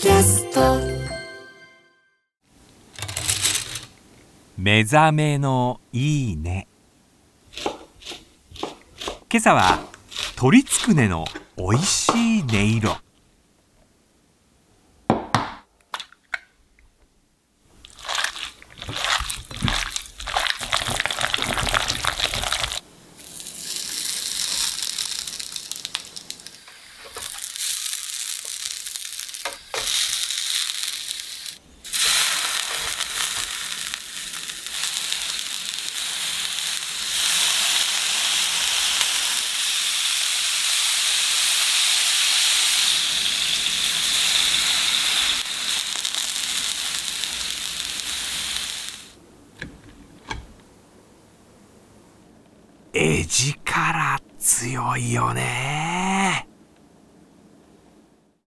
キャスト。目覚めのいいね。今朝は鳥つくねのおいしい音色。絵力強いよね。